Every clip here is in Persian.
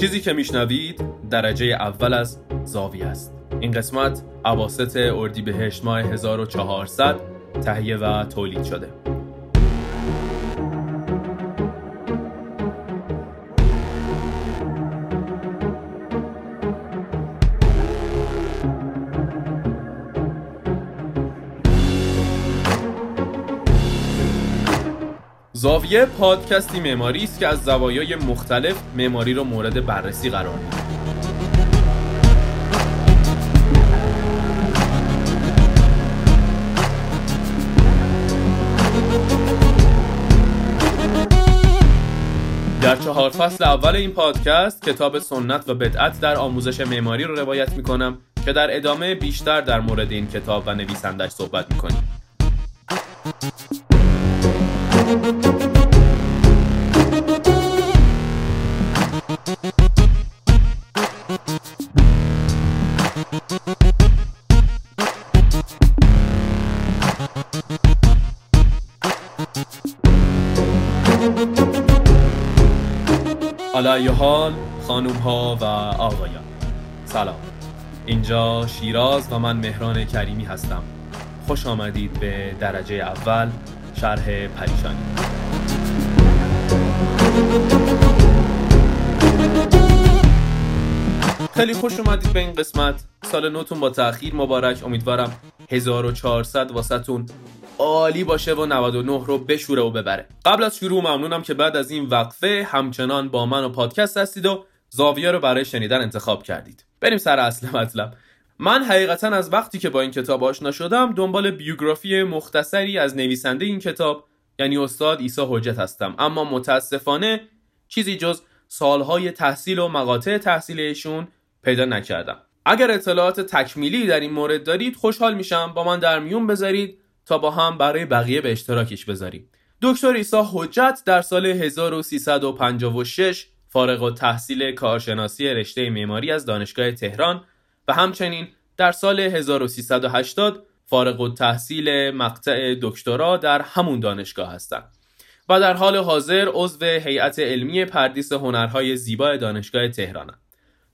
چیزی که میشنوید درجه اول از زاویه است. این قسمت عواست اردیبهشت ماه 1400 تهیه و تولید شده. زاویه پادکستی معماری است که از زوایای مختلف معماری را مورد بررسی قرار میده در چهار فصل اول این پادکست کتاب سنت و بدعت در آموزش معماری رو روایت می‌کنم که در ادامه بیشتر در مورد این کتاب و نویسندش صحبت می‌کنیم. علای حال خانوم ها و آقایان. سلام. اینجا شیراز و من مهران کریمی هستم. خوش آمدید به درجه اول شرح پریشانی. خیلی خوش اومدید به این قسمت. سال نوتون با تاخیر مبارک. امیدوارم 1400 واسهتون عالی باشه و 99 رو بشوره و ببره. قبل از شروع ممنونم که بعد از این وقفه همچنان با من و پادکست هستید و زاویه رو برای شنیدن انتخاب کردید. بریم سر اصل مطلب. من حقیقتا از وقتی که با این کتاب آشنا شدم دنبال بیوگرافی مختصری از نویسنده این کتاب یعنی استاد ایسا حجت هستم. اما متاسفانه چیزی جز سالهای تحصیل و مقاطع تحصیلشون پیدا نکردم. اگر اطلاعات تکمیلی در این مورد دارید خوشحال میشم با من در میون بذارید. تا با هم برای بقیه به اشتراکش بذاریم. دکتر ایسا حجت در سال 1356 فارغ و تحصیل کارشناسی رشته معماری از دانشگاه تهران و همچنین در سال 1380 فارغ و تحصیل مقطع دکترا در همون دانشگاه هستند. و در حال حاضر عضو هیئت علمی پردیس هنرهای زیبا دانشگاه تهران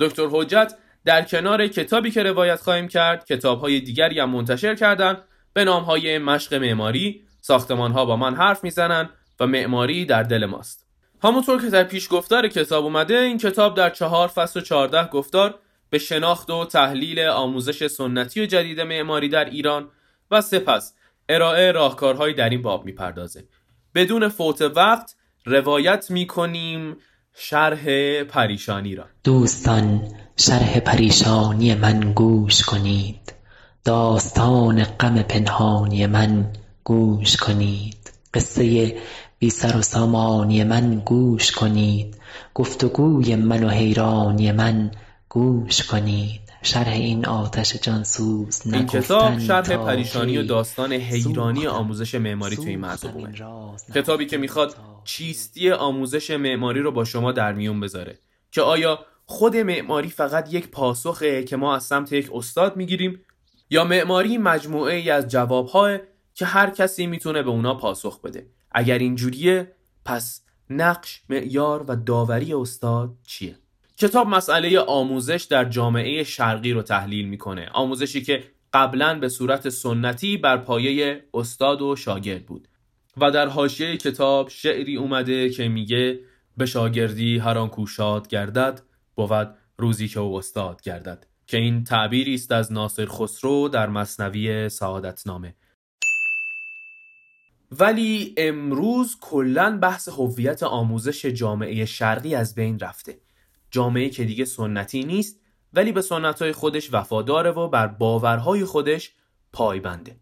دکتر حجت در کنار کتابی که روایت خواهیم کرد کتابهای دیگری هم منتشر کردند به نامهای مشق معماری ساختمان با من حرف می‌زنن و معماری در دل ماست. همونطور که در پیش گفتار کتاب اومده این کتاب در چهار فصل و چهارده گفتار به شناخت و تحلیل آموزش سنتی و جدید معماری در ایران و سپس ارائه راهکارهایی در این باب می‌پردازه. بدون فوت وقت روایت می‌کنیم شرح پریشانی را. دوستان شرح پریشانی من گوش کنید. داستان غم پنهانی من گوش کنید. قصه بی سر و سامانی من گوش کنید. گفتگوی من و حیرانی من گوش کنید. شرح این آتش جانسوز این کتاب شرح پریشانی و داستان حیرانی آموزش معماری توی این مرزبونه کتابی که می‌خواد چیستی آموزش معماری رو با شما در میون بذاره. که آیا خود معماری فقط یک پاسخه که ما از سمت یک استاد می‌گیریم یا معماری مجموعه ای از جوابهای که هر کسی می‌تونه به اونا پاسخ بده. اگر اینجوریه پس نقش معیار و داوری استاد چیه؟ کتاب مسئله آموزش در جامعه شرقی رو تحلیل می‌کنه. آموزشی که قبلا به صورت سنتی بر پایه استاد و شاگرد بود. و در حاشیه کتاب شعری اومده که میگه به شاگردی هر آن کوشاد گردد بود روزی که او استاد گردد. که این تعبیری است از ناصر خسرو در مصنوی سعادتنامه. ولی امروز کلا بحث هویت آموزش جامعه شرقی از بین رفته. جامعه که دیگه سنتی نیست ولی به سنتهای خودش وفاداره و بر باورهای خودش پایبنده.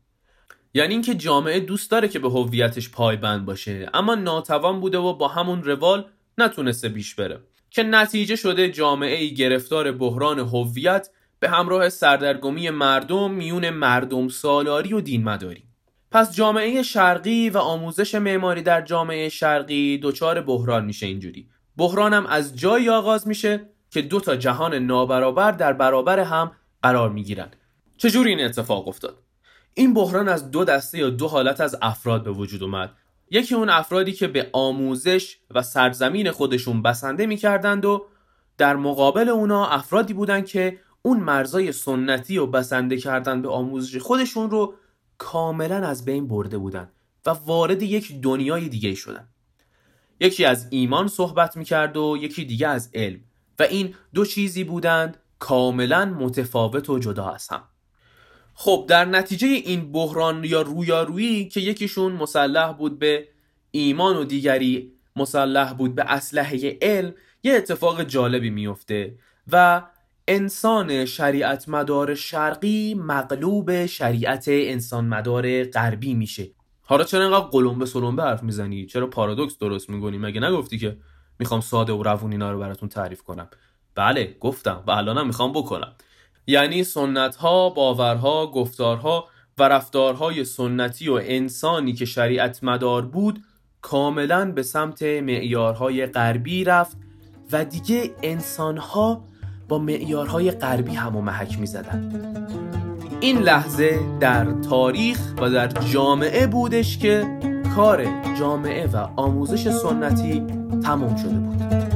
یعنی اینکه جامعه دوست داره که به هویتش پایبند باشه اما ناتوان بوده و با همون روال نتونسته بیش بره. که نتیجه شده جامعه ای گرفتار بحران هویت به همراه سردرگمی مردم میون مردم سالاری و دین مداری پس جامعه شرقی و آموزش معماری در جامعه شرقی دچار بحران میشه اینجوری. بحرانم از جایی آغاز میشه که دو تا جهان نابرابر در برابر هم قرار می‌گیرن. چجوری این اتفاق افتاد؟ این بحران از دو دسته یا دو حالت از افراد به وجود اومد. یکی اون افرادی که به آموزش و سرزمین خودشون بسنده می‌کردند و در مقابل اونا افرادی بودن که اون مرزای سنتی و بسنده کردن به آموزش خودشون رو کاملا از بین برده بودن و وارد یک دنیای دیگه شدن. یکی از ایمان صحبت می‌کرد و یکی دیگه از علم و این دو چیزی بودند کاملا متفاوت و جدا از هم. خب در نتیجه این بحران یا رویارویی که یکیشون مسلح بود به ایمان و دیگری مسلح بود به اسلحه علم یه اتفاق جالبی میفته و انسان شریعت مدار شرقی مغلوب شریعت انسان مدار غربی میشه. حالا چرا اینقدر قلمبه سلمبه حرف می‌زنی؟ چرا پارادوکس درست میگونی؟ مگه نگفتی که می‌خوام ساده و روون اینا رو براتون تعریف کنم؟ بله گفتم و الانم می‌خوام بکنم. یعنی سنت ها باورها گفتارها و رفتارهای سنتی و انسانی که شریعت مدار بود کاملا به سمت معیارهای غربی رفت و دیگه انسانها با معیارهای غربی هم و محک می زدن. این لحظه در تاریخ و در جامعه بودش که کار جامعه و آموزش سنتی تمام شده بود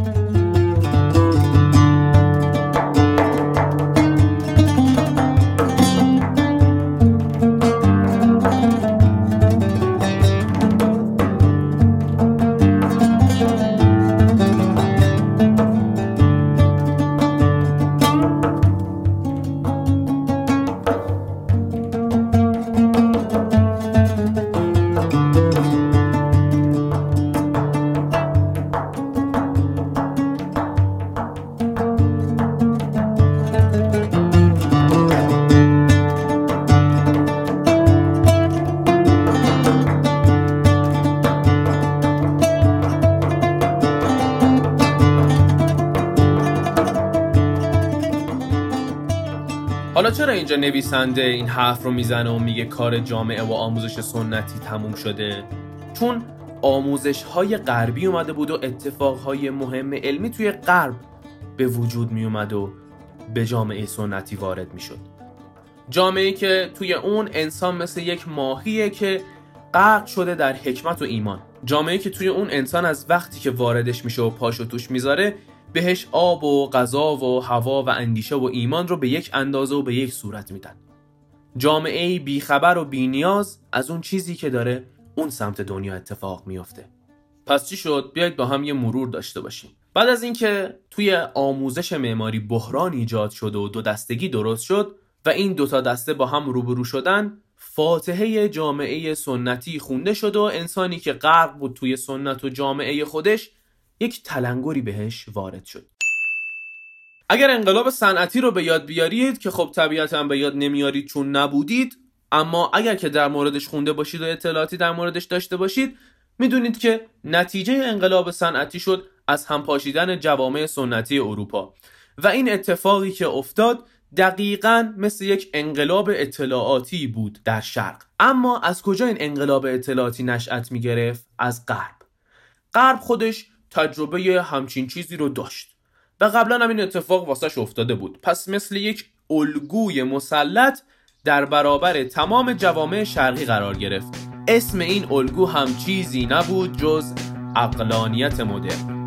اینجا نویسنده این حرف رو می‌زنه و میگه کار جامعه و آموزش سنتی تموم شده. چون آموزش های غربی اومده بود و اتفاق های مهم علمی توی غرب به وجود می اومد و به جامعه سنتی وارد می شد جامعه که توی اون انسان مثل یک ماهیه که غرق شده در حکمت و ایمان. جامعه که توی اون انسان از وقتی که واردش میشه و پاشو توش می‌ذاره بهش آب و غذا و هوا و اندیشه و ایمان رو به یک اندازه و به یک صورت میدن. جامعه بیخبر و بینیاز از اون چیزی که داره اون سمت دنیا اتفاق میافته. پس چی شد؟ بیاید با هم یه مرور داشته باشیم. بعد از اینکه توی آموزش معماری بحران ایجاد شد و دو دستگی درست شد و این دوتا دسته با هم روبرو شدن فاتحه جامعه سنتی خونده شد و انسانی که غرق بود توی سنت و جامعه خودش یک تلنگری بهش وارد شد. اگر انقلاب صنعتی رو به یاد بیارید که خب طبیعتا به یاد نمیارید چون نبودید اما اگر که در موردش خونده باشید و اطلاعاتی در موردش داشته باشید می‌دونید که نتیجه انقلاب صنعتی شد از همپاشیدن جوامع سنتی اروپا. و این اتفاقی که افتاد دقیقا مثل یک انقلاب اطلاعاتی بود در شرق. اما از کجا این انقلاب اطلاعاتی نشأت می گرفت؟ از غرب. غرب خودش تجربه همچین چیزی رو داشت. و قبلا هم این اتفاق واسش افتاده بود. پس مثل یک الگوی مسلط در برابر تمام جوامع شرقی قرار گرفت. اسم این الگو هم چیزی نبود جز اقلانیت مدرن.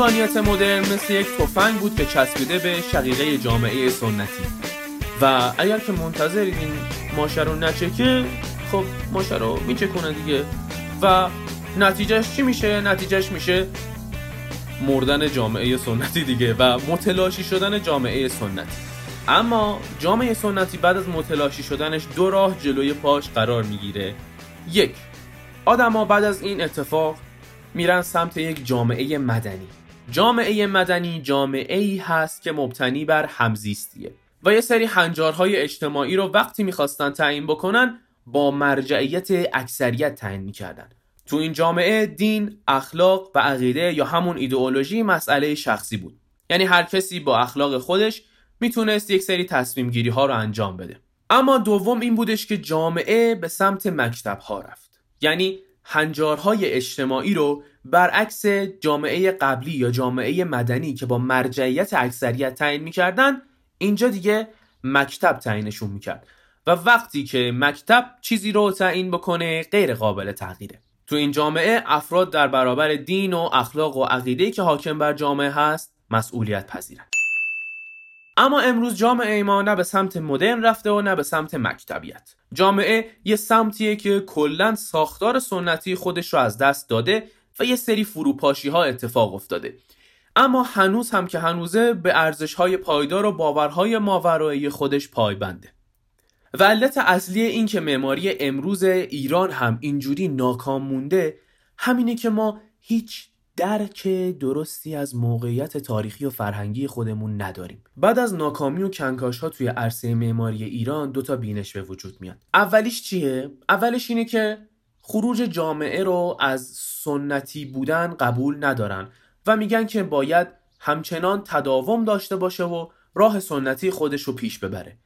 اقلانیت مدرن مثل یک تفنگ بود که چسبیده به شقیقه جامعه سنتی. و اگر که منتظرید این ماشه رو نچکه خب ماشه رو میچکونه دیگه. و نتیجهش چی میشه؟ نتیجهش میشه مردن جامعه سنتی دیگه و متلاشی شدن جامعه سنتی. اما جامعه سنتی بعد از متلاشی شدنش دو راه جلوی پاش قرار می‌گیره. یک آدما بعد از این اتفاق میرن سمت یک جامعه مدنی. جامعه مدنی جامعه ای هست که مبتنی بر همزیستیه و یه سری هنجارهای اجتماعی رو وقتی می‌خواستن تعیین بکنن با مرجعیت اکثریت تعیین می‌کردن. تو این جامعه دین، اخلاق و عقیده یا همون ایدئولوژی مسئله شخصی بود. یعنی هر کسی با اخلاق خودش می‌تونست یک سری تصمیم گیری ها رو انجام بده. اما دوم این بودش که جامعه به سمت مکتب ها رفت. یعنی هنجارهای اجتماعی رو برعکس جامعه قبلی یا جامعه مدنی که با مرجعیت اکثریت تعیین می‌کردن اینجا دیگه مکتب تعیینشون می‌کرد. و وقتی که مکتب چیزی رو تعیین بکنه غیر قابل تغییره. تو این جامعه افراد در برابر دین و اخلاق و عقیده که حاکم بر جامعه هست مسئولیت پذیرند اما امروز جامعه ما نه به سمت مدرن رفته و نه به سمت مکتبیت. جامعه یه سمتیه که کلا ساختار سنتی خودش رو از دست داده و یه سری فروپاشی ها اتفاق افتاده. اما هنوز هم که هنوزه به ارزش های پایدار و باورهای ماورایی خودش پایبنده. و علت اصلی این که معماری امروز ایران هم اینجوری ناکام مونده همینه که ما هیچ درک درستی از موقعیت تاریخی و فرهنگی خودمون نداریم. بعد از ناکامی و کنکاش ها توی عرصه معماری ایران دو تا بینش به وجود میاد. اولیش چیه؟ اولش اینه که خروج جامعه رو از سنتی بودن قبول ندارن و میگن که باید همچنان تداوم داشته باشه و راه سنتی خودش رو پیش ببره.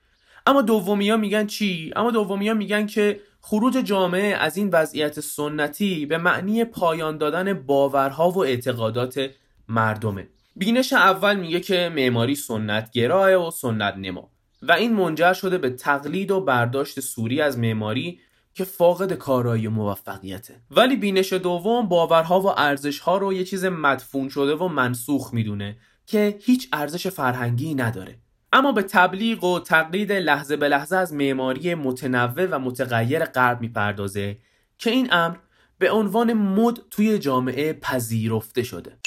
اما دومیا میگن چی؟ اما دومیا میگن که خروج جامعه از این وضعیت سنتی به معنی پایان دادن باورها و اعتقادات مردمه. بینش اول میگه که معماری سنت گراه و سنت نما و این منجر شده به تقلید و برداشت سوری از معماری که فاقد کارایی و موفقیته ولی بینش دوم باورها و ارزشها رو یه چیز مدفون شده و منسوخ می‌دونه که هیچ ارزش فرهنگی نداره اما به تبلیغ و تقلید لحظه به لحظه از معماری متنوع و متغیر غرب می‌پردازه که این امر به عنوان مد توی جامعه پذیرفته شده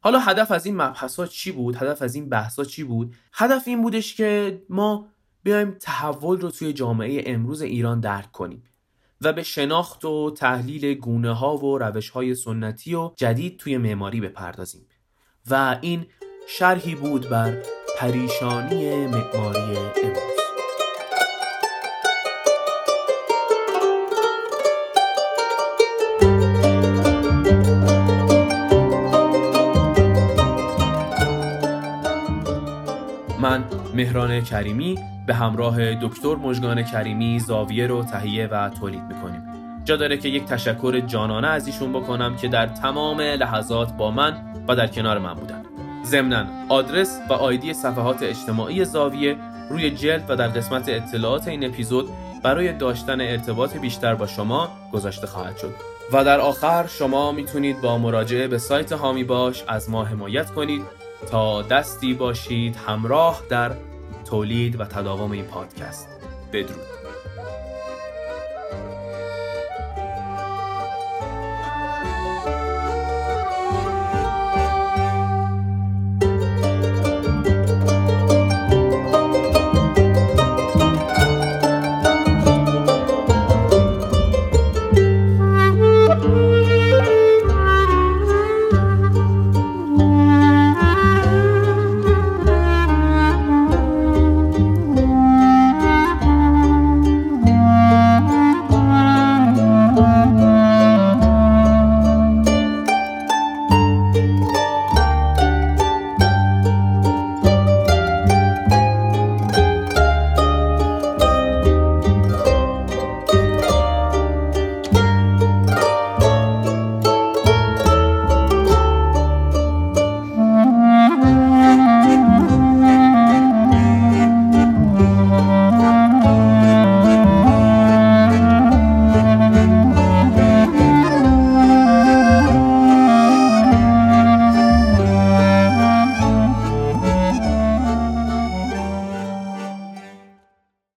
حالا هدف از این مبحث چی بود؟ هدف از این بحث چی بود؟ هدف این بودش که ما بیایم تحول رو توی جامعه امروز ایران درک کنیم و به شناخت و تحلیل گونه ها و روش های سنتی و جدید توی معماری بپردازیم. و این شرحی بود بر پریشانی معماری امروز. مهران کریمی به همراه دکتر مجگان کریمی زاویه رو تهیه و تولید می‌کنیم. جا داره که یک تشکر جانانه از ایشون بکنم که در تمام لحظات با من و در کنار من بودن. ضمنا آدرس و آیدی صفحات اجتماعی زاویه روی جلد و در قسمت اطلاعات این اپیزود برای داشتن ارتباط بیشتر با شما گذاشته خواهد شد. و در آخر شما می‌تونید با مراجعه به سایت هامی باش از ما حمایت کنید. تا دستی باشید همراه در تولید و تداوم این پادکست. بدرود.